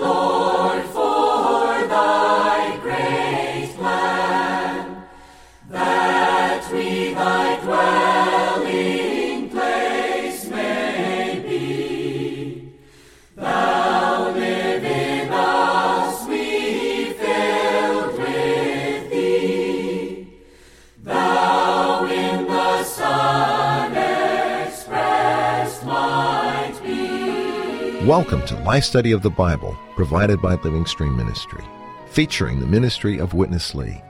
Welcome Life Study of the Bible, provided by Living Stream Ministry, featuring the ministry of Witness Lee.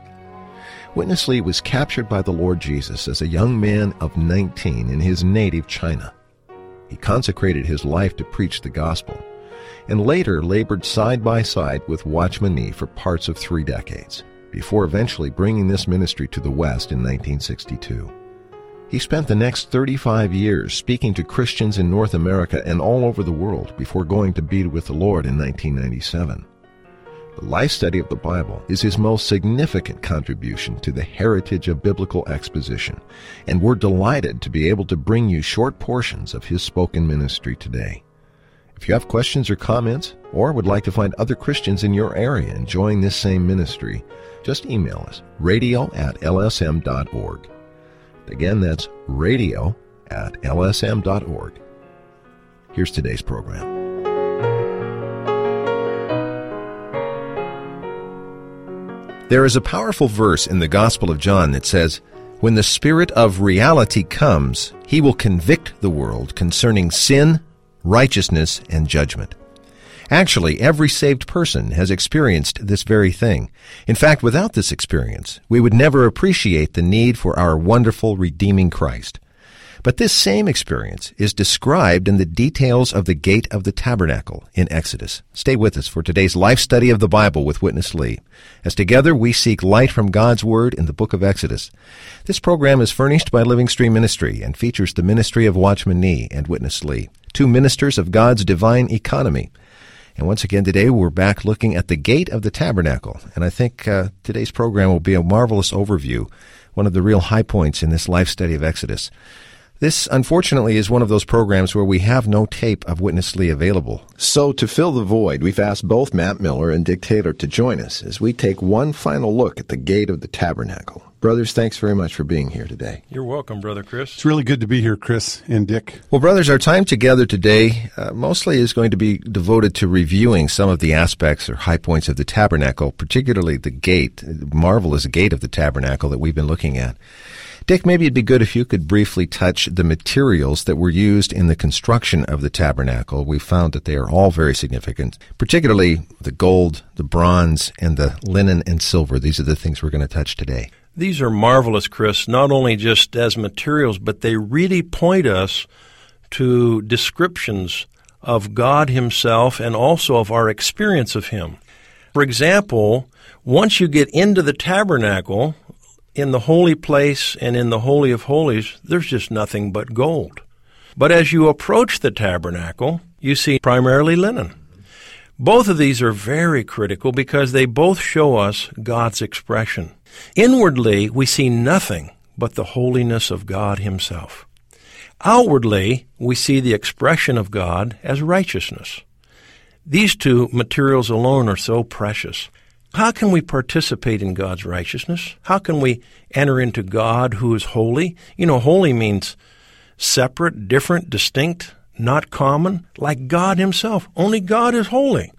Witness Lee was captured by the Lord Jesus as a young man of 19 in his native China. He consecrated his life to preach the gospel, and later labored side by side with Watchman Nee for parts of three decades, before eventually bringing this ministry to the West in 1962. He spent the next 35 years speaking to Christians in North America and all over the world before going to be with the Lord in 1997. The life study of the Bible is his most significant contribution to the heritage of biblical exposition, and we're delighted to be able to bring you short portions of his spoken ministry today. If you have questions or comments, or would like to find other Christians in your area enjoying this same ministry, just email us radio at lsm.org. Again, that's radio at lsm.org. Here's today's program. There is a powerful verse in the Gospel of John that says, When the Spirit of reality comes, he will convict the world concerning sin, righteousness, and judgment. Actually, every saved person has experienced this very thing. In fact, without this experience, we would never appreciate the need for our wonderful redeeming Christ. But this same experience is described in the details of the gate of the tabernacle in Exodus. Stay with us for today's life study of the Bible with Witness Lee, as together we seek light from God's Word in the book of Exodus. This program is furnished by Living Stream Ministry and features the ministry of Watchman Nee and Witness Lee, two ministers of God's divine economy. And once again, today we're back looking at the gate of the tabernacle. And I think uh, today's program will be a marvelous overview, one of the real high points in this life study of Exodus. This, unfortunately, is one of those programs where we have no tape of Witness Lee available. So, to fill the void, we've asked both Matt Miller and Dick Taylor to join us as we take one final look at the gate of the tabernacle. Brothers, thanks very much for being here today. You're welcome, Brother Chris. It's really good to be here, Chris and Dick. Well, brothers, our time together today uh, mostly is going to be devoted to reviewing some of the aspects or high points of the tabernacle, particularly the gate, the marvelous gate of the tabernacle that we've been looking at. Dick, maybe it'd be good if you could briefly touch the materials that were used in the construction of the tabernacle. We found that they are all very significant, particularly the gold, the bronze, and the linen and silver. These are the things we're going to touch today. These are marvelous, Chris, not only just as materials, but they really point us to descriptions of God Himself and also of our experience of Him. For example, once you get into the tabernacle, in the holy place and in the Holy of Holies, there's just nothing but gold. But as you approach the tabernacle, you see primarily linen. Both of these are very critical because they both show us God's expression. Inwardly, we see nothing but the holiness of God Himself. Outwardly, we see the expression of God as righteousness. These two materials alone are so precious. How can we participate in God's righteousness? How can we enter into God who is holy? You know, holy means separate, different, distinct, not common, like God Himself. Only God is holy.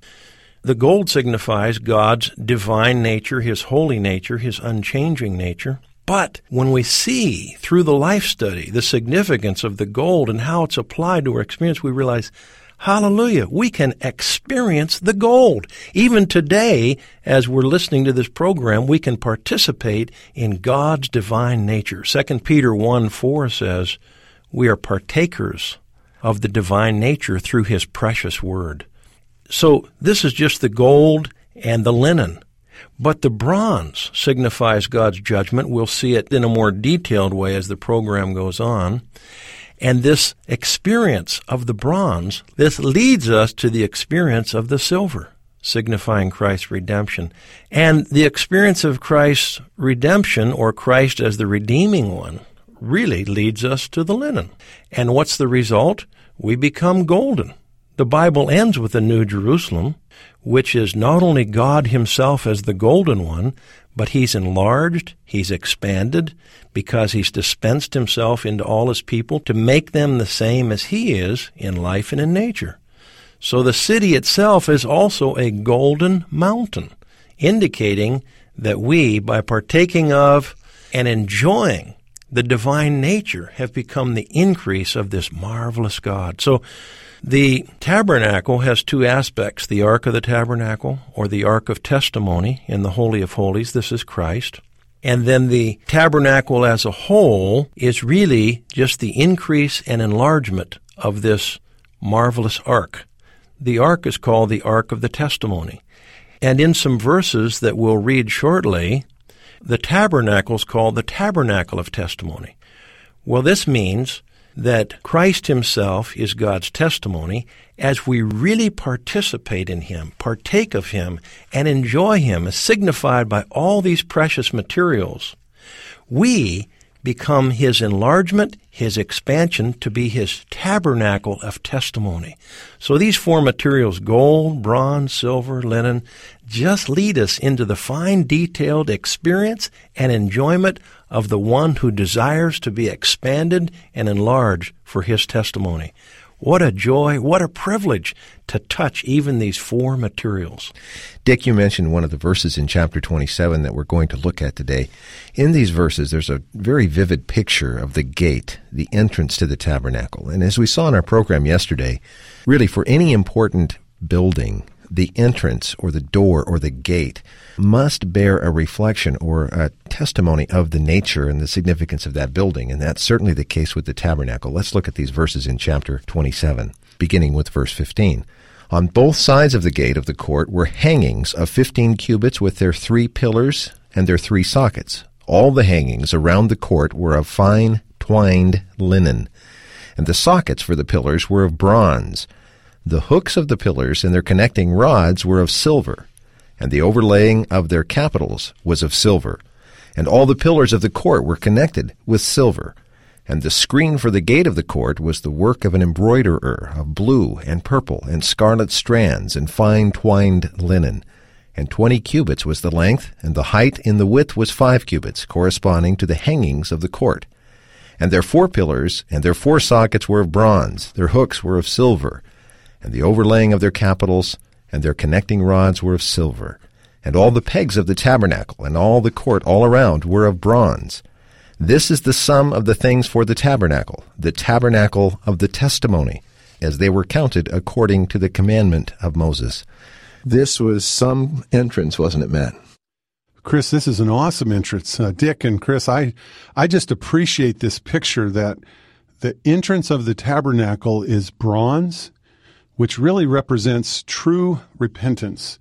The gold signifies God's divine nature, His holy nature, His unchanging nature. But when we see through the life study the significance of the gold and how it's applied to our experience, we realize Hallelujah. We can experience the gold. Even today, as we're listening to this program, we can participate in God's divine nature. 2 Peter 1 4 says, We are partakers of the divine nature through His precious word. So this is just the gold and the linen. But the bronze signifies God's judgment. We'll see it in a more detailed way as the program goes on. And this experience of the bronze, this leads us to the experience of the silver, signifying Christ's redemption. And the experience of Christ's redemption, or Christ as the redeeming one, really leads us to the linen. And what's the result? We become golden. The Bible ends with the New Jerusalem, which is not only God Himself as the golden one, but He's enlarged, He's expanded, because He's dispensed Himself into all His people to make them the same as He is in life and in nature. So the city itself is also a golden mountain, indicating that we, by partaking of and enjoying the divine nature, have become the increase of this marvelous God. So the tabernacle has two aspects the Ark of the Tabernacle, or the Ark of Testimony in the Holy of Holies. This is Christ. And then the tabernacle as a whole is really just the increase and enlargement of this marvelous ark. The ark is called the Ark of the Testimony. And in some verses that we'll read shortly, the tabernacle is called the Tabernacle of Testimony. Well, this means that Christ Himself is God's testimony as we really participate in Him, partake of Him, and enjoy Him, as signified by all these precious materials. We become His enlargement, His expansion to be His tabernacle of testimony. So these four materials, gold, bronze, silver, linen, just lead us into the fine detailed experience and enjoyment of the one who desires to be expanded and enlarged for his testimony. What a joy, what a privilege to touch even these four materials. Dick, you mentioned one of the verses in chapter 27 that we're going to look at today. In these verses, there's a very vivid picture of the gate, the entrance to the tabernacle. And as we saw in our program yesterday, really for any important building, the entrance or the door or the gate must bear a reflection or a testimony of the nature and the significance of that building. And that's certainly the case with the tabernacle. Let's look at these verses in chapter 27, beginning with verse 15. On both sides of the gate of the court were hangings of 15 cubits with their three pillars and their three sockets. All the hangings around the court were of fine twined linen, and the sockets for the pillars were of bronze. The hooks of the pillars and their connecting rods were of silver, and the overlaying of their capitals was of silver. And all the pillars of the court were connected with silver. And the screen for the gate of the court was the work of an embroiderer of blue and purple and scarlet strands and fine twined linen. And twenty cubits was the length, and the height in the width was five cubits, corresponding to the hangings of the court. And their four pillars and their four sockets were of bronze, their hooks were of silver, and the overlaying of their capitals and their connecting rods were of silver. And all the pegs of the tabernacle and all the court all around were of bronze. This is the sum of the things for the tabernacle, the tabernacle of the testimony, as they were counted according to the commandment of Moses. This was some entrance, wasn't it, Matt? Chris, this is an awesome entrance. Uh, Dick and Chris, I, I just appreciate this picture that the entrance of the tabernacle is bronze which really represents true repentance.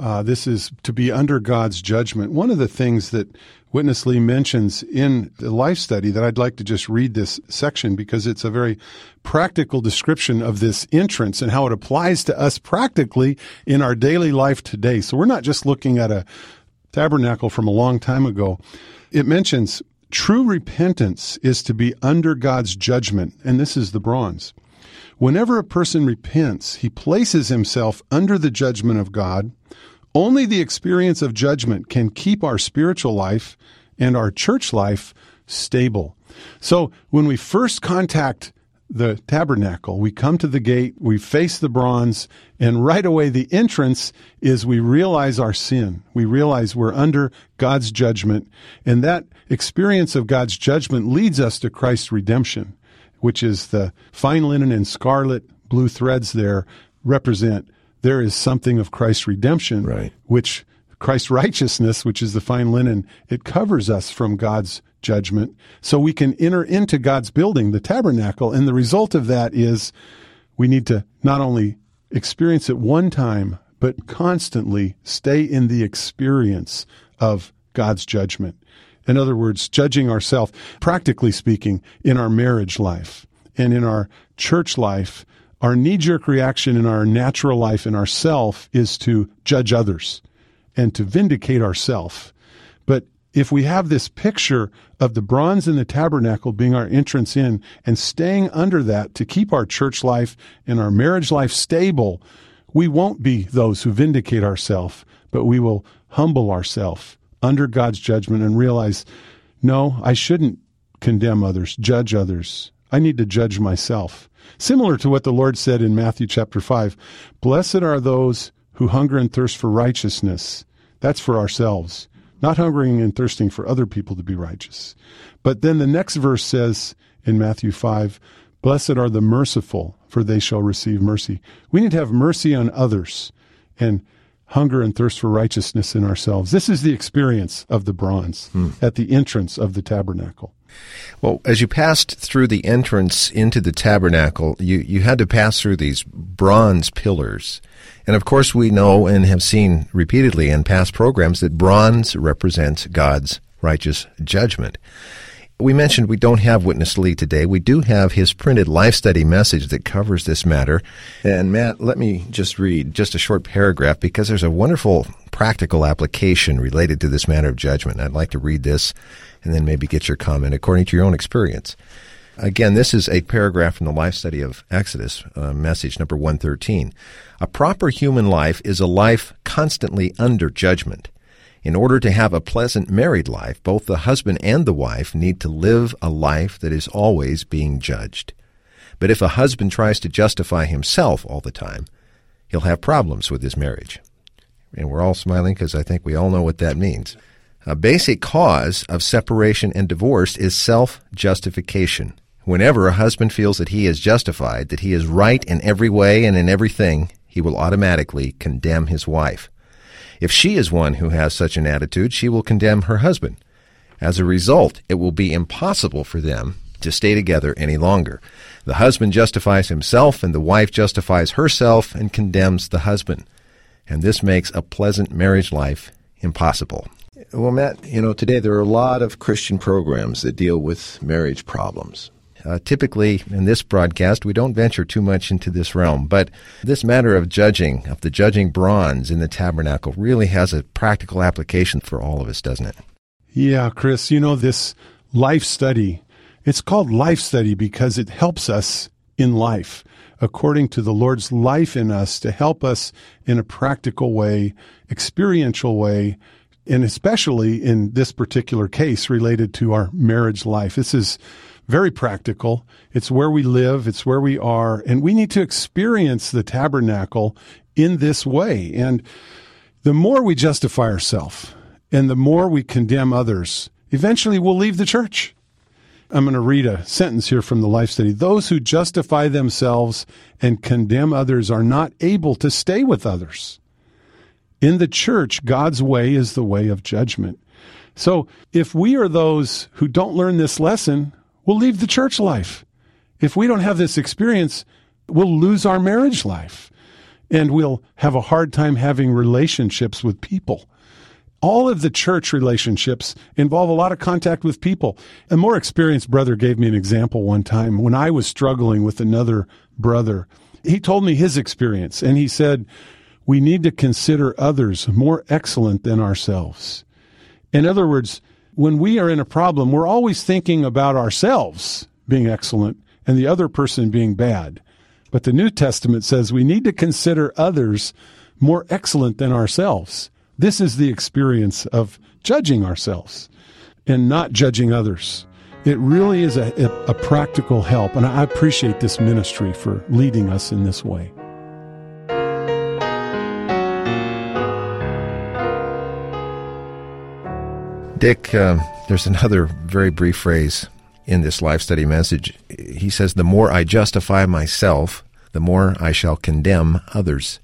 Uh, this is to be under God's judgment. One of the things that Witness Lee mentions in the life study that I'd like to just read this section because it's a very practical description of this entrance and how it applies to us practically in our daily life today. So we're not just looking at a tabernacle from a long time ago. It mentions true repentance is to be under God's judgment, and this is the bronze. Whenever a person repents, he places himself under the judgment of God. Only the experience of judgment can keep our spiritual life and our church life stable. So when we first contact the tabernacle, we come to the gate, we face the bronze, and right away the entrance is we realize our sin. We realize we're under God's judgment, and that experience of God's judgment leads us to Christ's redemption which is the fine linen and scarlet blue threads there represent there is something of Christ's redemption, right. which Christ's righteousness, which is the fine linen, it covers us from God's judgment. So we can enter into God's building, the tabernacle. And the result of that is we need to not only experience it one time, but constantly stay in the experience of God's judgment. In other words, judging ourselves, practically speaking, in our marriage life and in our church life, our knee jerk reaction in our natural life in ourself is to judge others and to vindicate ourself. But if we have this picture of the bronze in the tabernacle being our entrance in and staying under that to keep our church life and our marriage life stable, we won't be those who vindicate ourselves, but we will humble ourselves under God's judgment and realize, no, I shouldn't condemn others, judge others. I need to judge myself. Similar to what the Lord said in Matthew chapter 5 Blessed are those who hunger and thirst for righteousness. That's for ourselves, not hungering and thirsting for other people to be righteous. But then the next verse says in Matthew 5 Blessed are the merciful, for they shall receive mercy. We need to have mercy on others and hunger and thirst for righteousness in ourselves. This is the experience of the bronze hmm. at the entrance of the tabernacle. Well, as you passed through the entrance into the tabernacle, you, you had to pass through these bronze pillars. And of course, we know and have seen repeatedly in past programs that bronze represents God's righteous judgment. We mentioned we don't have Witness Lee today. We do have his printed life study message that covers this matter. And Matt, let me just read just a short paragraph because there's a wonderful practical application related to this matter of judgment. I'd like to read this and then maybe get your comment according to your own experience. Again, this is a paragraph from the life study of Exodus, uh, message number 113. A proper human life is a life constantly under judgment. In order to have a pleasant married life, both the husband and the wife need to live a life that is always being judged. But if a husband tries to justify himself all the time, he'll have problems with his marriage. And we're all smiling because I think we all know what that means. A basic cause of separation and divorce is self justification. Whenever a husband feels that he is justified, that he is right in every way and in everything, he will automatically condemn his wife. If she is one who has such an attitude, she will condemn her husband. As a result, it will be impossible for them to stay together any longer. The husband justifies himself, and the wife justifies herself and condemns the husband. And this makes a pleasant marriage life impossible. Well, Matt, you know, today there are a lot of Christian programs that deal with marriage problems. Uh, typically, in this broadcast, we don't venture too much into this realm, but this matter of judging, of the judging bronze in the tabernacle, really has a practical application for all of us, doesn't it? Yeah, Chris, you know, this life study, it's called life study because it helps us in life according to the Lord's life in us to help us in a practical way, experiential way, and especially in this particular case related to our marriage life. This is very practical. It's where we live, it's where we are, and we need to experience the tabernacle in this way. And the more we justify ourselves and the more we condemn others, eventually we'll leave the church. I'm going to read a sentence here from the life study. Those who justify themselves and condemn others are not able to stay with others. In the church, God's way is the way of judgment. So if we are those who don't learn this lesson, we'll leave the church life. If we don't have this experience, we'll lose our marriage life and we'll have a hard time having relationships with people. All of the church relationships involve a lot of contact with people. A more experienced brother gave me an example one time when I was struggling with another brother. He told me his experience and he said, we need to consider others more excellent than ourselves. In other words, when we are in a problem, we're always thinking about ourselves being excellent and the other person being bad. But the New Testament says we need to consider others more excellent than ourselves. This is the experience of judging ourselves and not judging others. It really is a, a, practical help, and I appreciate this ministry for leading us in this way. Dick, uh, there's another very brief phrase in this life study message. He says, The more I justify myself, the more I shall condemn others.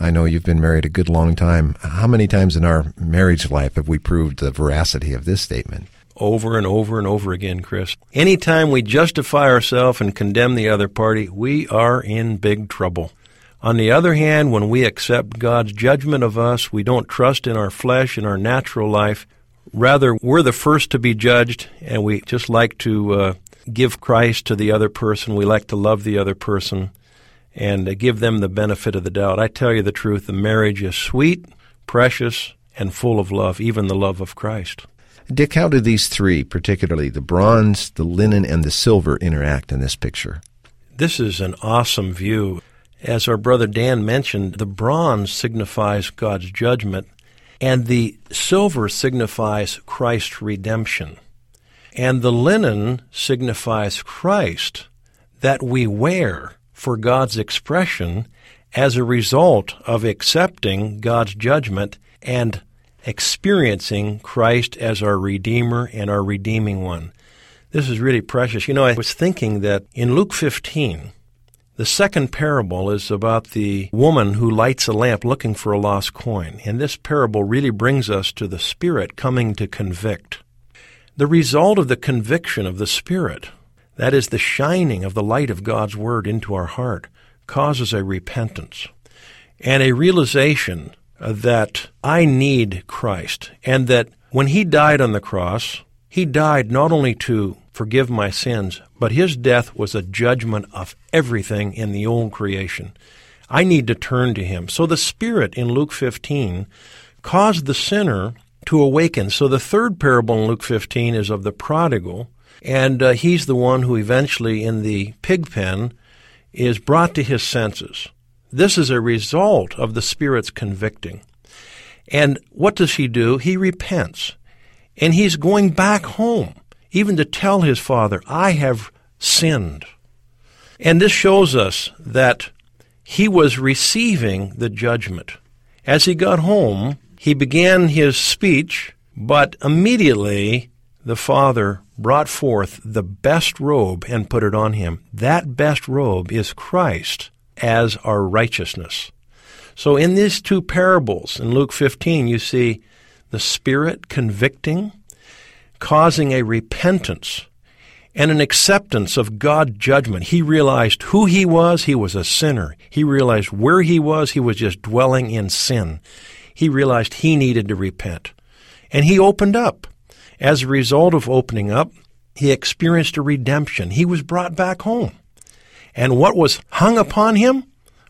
I know you've been married a good long time. How many times in our marriage life have we proved the veracity of this statement? Over and over and over again, Chris. Anytime we justify ourselves and condemn the other party, we are in big trouble. On the other hand, when we accept God's judgment of us, we don't trust in our flesh and our natural life, Rather, we're the first to be judged, and we just like to uh, give Christ to the other person. We like to love the other person and uh, give them the benefit of the doubt. I tell you the truth, the marriage is sweet, precious, and full of love, even the love of Christ. Dick, how do these three, particularly the bronze, the linen, and the silver, interact in this picture? This is an awesome view. As our brother Dan mentioned, the bronze signifies God's judgment, and the silver signifies Christ's redemption. And the linen signifies Christ that we wear for God's expression as a result of accepting God's judgment and experiencing Christ as our Redeemer and our redeeming one. This is really precious. You know, I was thinking that in Luke 15, the second parable is about the woman who lights a lamp looking for a lost coin. And this parable really brings us to the Spirit coming to convict. The result of the conviction of the Spirit, that is the shining of the light of God's Word into our heart, causes a repentance and a realization that I need Christ and that when He died on the cross, He died not only to forgive my sins, but His death was a judgment of everything in the old creation. I need to turn to Him. So the Spirit in Luke 15 caused the sinner to awaken. So the third parable in Luke 15 is of the prodigal, and uh, he's the one who eventually, in the pig pen, is brought to his senses. This is a result of the Spirit's convicting. And what does he do? He repents. And he's going back home, even to tell his father, I have sinned. And this shows us that he was receiving the judgment. As he got home, he began his speech, but immediately the father brought forth the best robe and put it on him. That best robe is Christ as our righteousness. So in these two parables in Luke 15, you see the Spirit convicting, causing a repentance and an acceptance of God's judgment. He realized who he was. He was a sinner. He realized where he was. He was just dwelling in sin. He realized he needed to repent. And he opened up. As a result of opening up, he experienced a redemption. He was brought back home. And what was hung upon him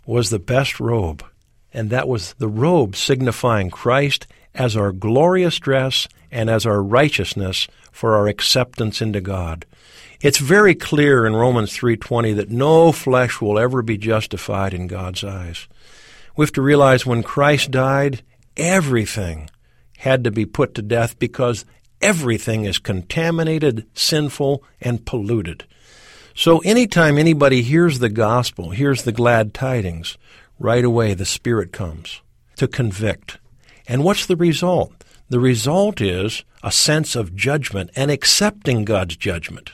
was the best robe. And that was the robe signifying Christ as our glorious dress and as our righteousness for our acceptance into God. It's very clear in Romans 3:20 that no flesh will ever be justified in God's eyes. We have to realize when Christ died, everything had to be put to death because everything is contaminated, sinful, and polluted. So anytime anybody hears the gospel, hears the glad tidings, right away the Spirit comes to convict. And what's the result? The result is a sense of judgment and accepting God's judgment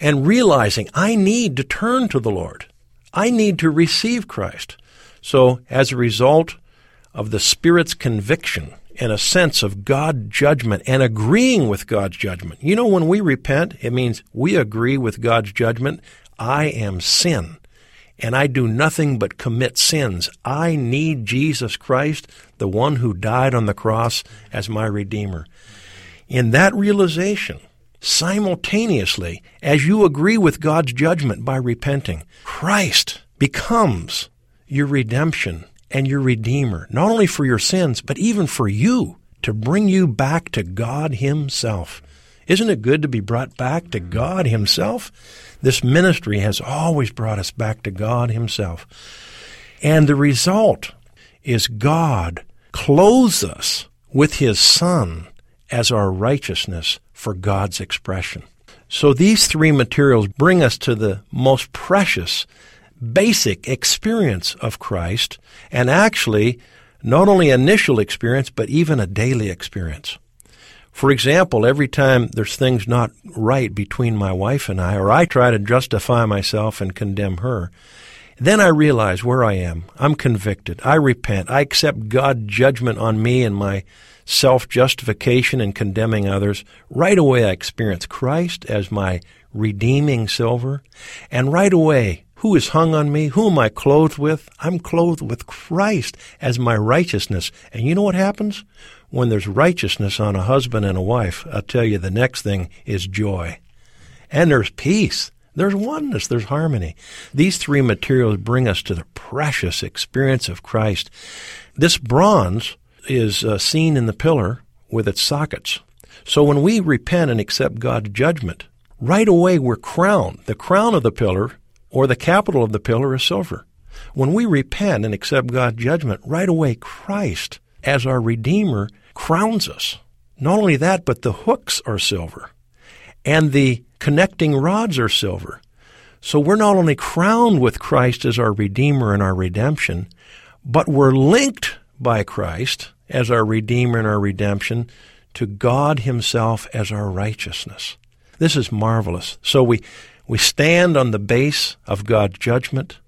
and realizing I need to turn to the Lord. I need to receive Christ. So as a result of the Spirit's conviction, and a sense of God's judgment and agreeing with God's judgment. You know, when we repent, it means we agree with God's judgment. I am sin, and I do nothing but commit sins. I need Jesus Christ, the one who died on the cross, as my Redeemer. In that realization, simultaneously, as you agree with God's judgment by repenting, Christ becomes your redemption and your Redeemer, not only for your sins, but even for you, to bring you back to God Himself. Isn't it good to be brought back to God Himself? This ministry has always brought us back to God Himself. And the result is God clothes us with His Son as our righteousness for God's expression. So these three materials bring us to the most precious basic experience of Christ, and actually not only initial experience, but even a daily experience. For example, every time there's things not right between my wife and I, or I try to justify myself and condemn her, then I realize where I am. I'm convicted. I repent. I accept God's judgment on me and my self justification and condemning others. Right away, I experience Christ as my redeeming silver. And right away, who is hung on me? Who am I clothed with? I'm clothed with Christ as my righteousness. And you know what happens? When there's righteousness on a husband and a wife, I'll tell you the next thing is joy. And there's peace. There's oneness. There's harmony. These three materials bring us to the precious experience of Christ. This bronze is uh, seen in the pillar with its sockets. So when we repent and accept God's judgment, right away we're crowned. The crown of the pillar or the capital of the pillar is silver. When we repent and accept God's judgment, right away Christ, as our Redeemer, crowns us. Not only that, but the hooks are silver and the connecting rods are silver. So we're not only crowned with Christ as our Redeemer and our redemption, but we're linked by Christ as our Redeemer and our redemption to God Himself as our righteousness. This is marvelous. So we, we stand on the base of God's judgment.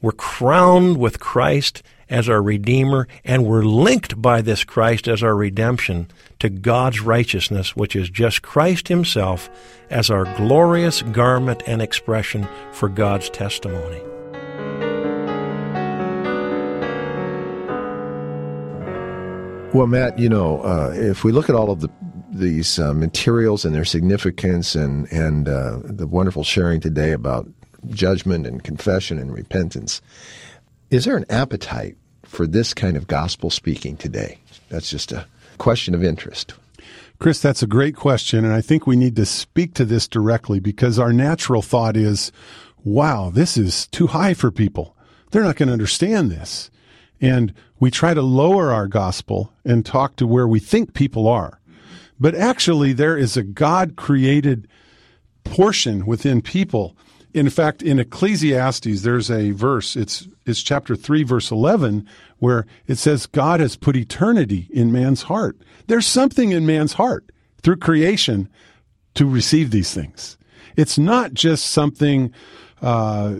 We're crowned with Christ as our Redeemer, and we're linked by this Christ as our redemption to God's righteousness, which is just Christ Himself as our glorious garment and expression for God's testimony. Well, Matt, you know, uh, if we look at all of the these uh, materials and their significance, and and uh, the wonderful sharing today about judgment and confession and repentance, is there an appetite for this kind of gospel speaking today? That's just a question of interest. Chris, that's a great question, and I think we need to speak to this directly because our natural thought is, "Wow, this is too high for people. They're not going to understand this." And we try to lower our gospel and talk to where we think people are. But actually, there is a God created portion within people. In fact, in Ecclesiastes, there's a verse, it's, it's chapter 3, verse 11, where it says, God has put eternity in man's heart. There's something in man's heart through creation to receive these things. It's not just something uh,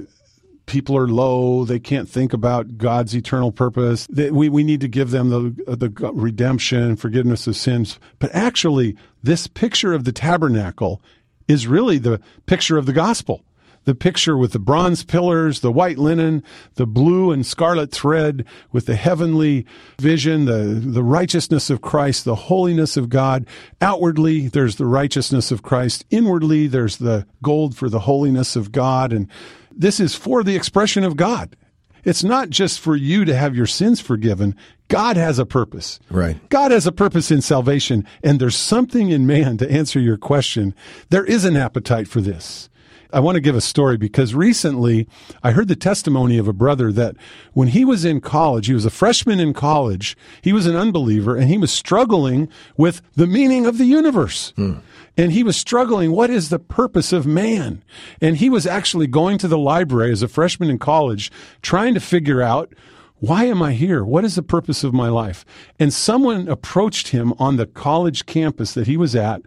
people are low. They can't think about God's eternal purpose. They, we, we need to give them the, the redemption, forgiveness of sins. But actually, this picture of the tabernacle is really the picture of the gospel. The picture with the bronze pillars, the white linen, the blue and scarlet thread with the heavenly vision, the, the righteousness of Christ, the holiness of God. Outwardly, there's the righteousness of Christ. Inwardly, there's the gold for the holiness of God. And this is for the expression of God. It's not just for you to have your sins forgiven. God has a purpose. Right. God has a purpose in salvation. And there's something in man to answer your question. There is an appetite for this. I want to give a story because recently I heard the testimony of a brother that when he was in college, he was a freshman in college, he was an unbeliever and he was struggling with the meaning of the universe. Hmm. And he was struggling, what is the purpose of man? And he was actually going to the library as a freshman in college, trying to figure out why am I here? What is the purpose of my life? And someone approached him on the college campus that he was at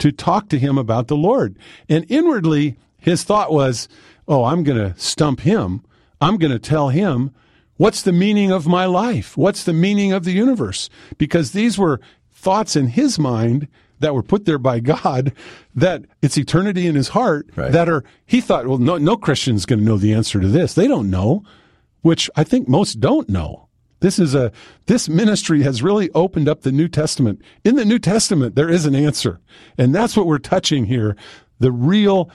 to talk to him about the Lord. And inwardly, his thought was, oh, I'm going to stump him. I'm going to tell him what's the meaning of my life? What's the meaning of the universe? Because these were thoughts in his mind that were put there by God that it's eternity in his heart right. that are he thought well no no Christian's going to know the answer to this. They don't know which I think most don't know. This is a this ministry has really opened up the New Testament. In the New Testament there is an answer. And that's what we're touching here the real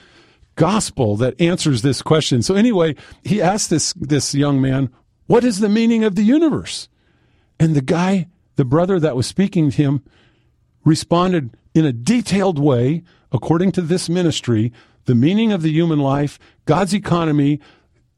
gospel that answers this question. So anyway he asked this this young man what is the meaning of the universe? And the guy the brother that was speaking to him responded in a detailed way, according to this ministry, the meaning of the human life, God's economy,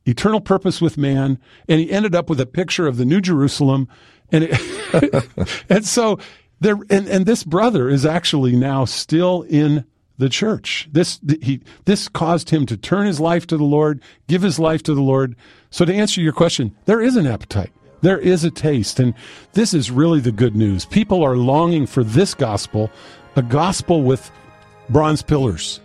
eternal purpose with man, and he ended up with a picture of the New Jerusalem, and it, and so there, and, and this brother is actually now still in the church. This he this caused him to turn his life to the Lord, give his life to the Lord. So to answer your question, there is an appetite. There is a taste, and this is really the good news. People are longing for this gospel, a gospel with bronze pillars.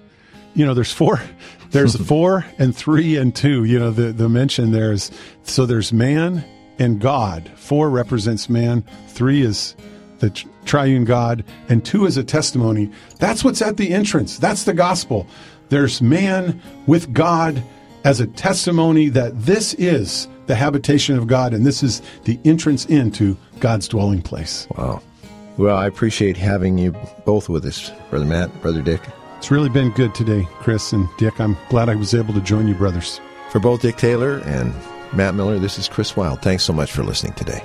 You know, there's four, there's four and three and two. You know, the the mention there is so there's man and God. Four represents man. Three is the triune God, and two is a testimony. That's what's at the entrance. That's the gospel. There's man with God as a testimony that this is the habitation of God, and this is the entrance into God's dwelling place. Wow. Well, I appreciate having you both with us, Brother Matt, Brother Dick. It's really been good today, Chris and Dick. I'm glad I was able to join you, brothers. For both Dick Taylor and Matt Miller, this is Chris Wild. Thanks so much for listening today.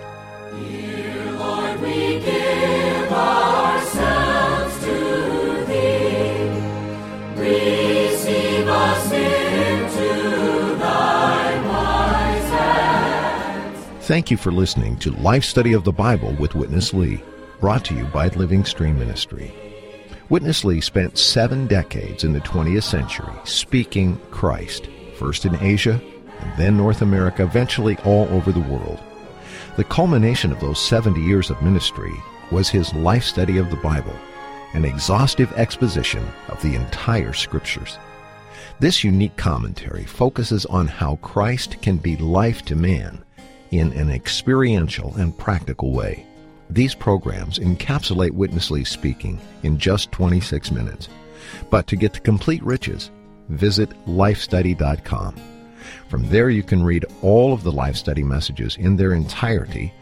Thank you for listening to Life Study of the Bible with Witness Lee brought to you by Living Stream Ministry. Witness Lee spent seven decades in the 20th century speaking Christ, first in Asia and then North America, eventually all over the world. The culmination of those 70 years of ministry was his life study of the Bible, an exhaustive exposition of the entire Scriptures. This unique commentary focuses on how Christ can be life to man in an experiential and practical way. These programs encapsulate Witness Lee's speaking in just 26 minutes. But to get the complete riches, visit lifestudy.com. From there, you can read all of the Life Study messages in their entirety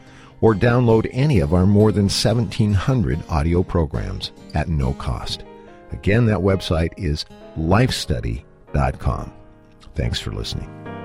or download any of our more than 1,700 audio programs at no cost. Again, that website is lifestudy.com. Thanks for listening.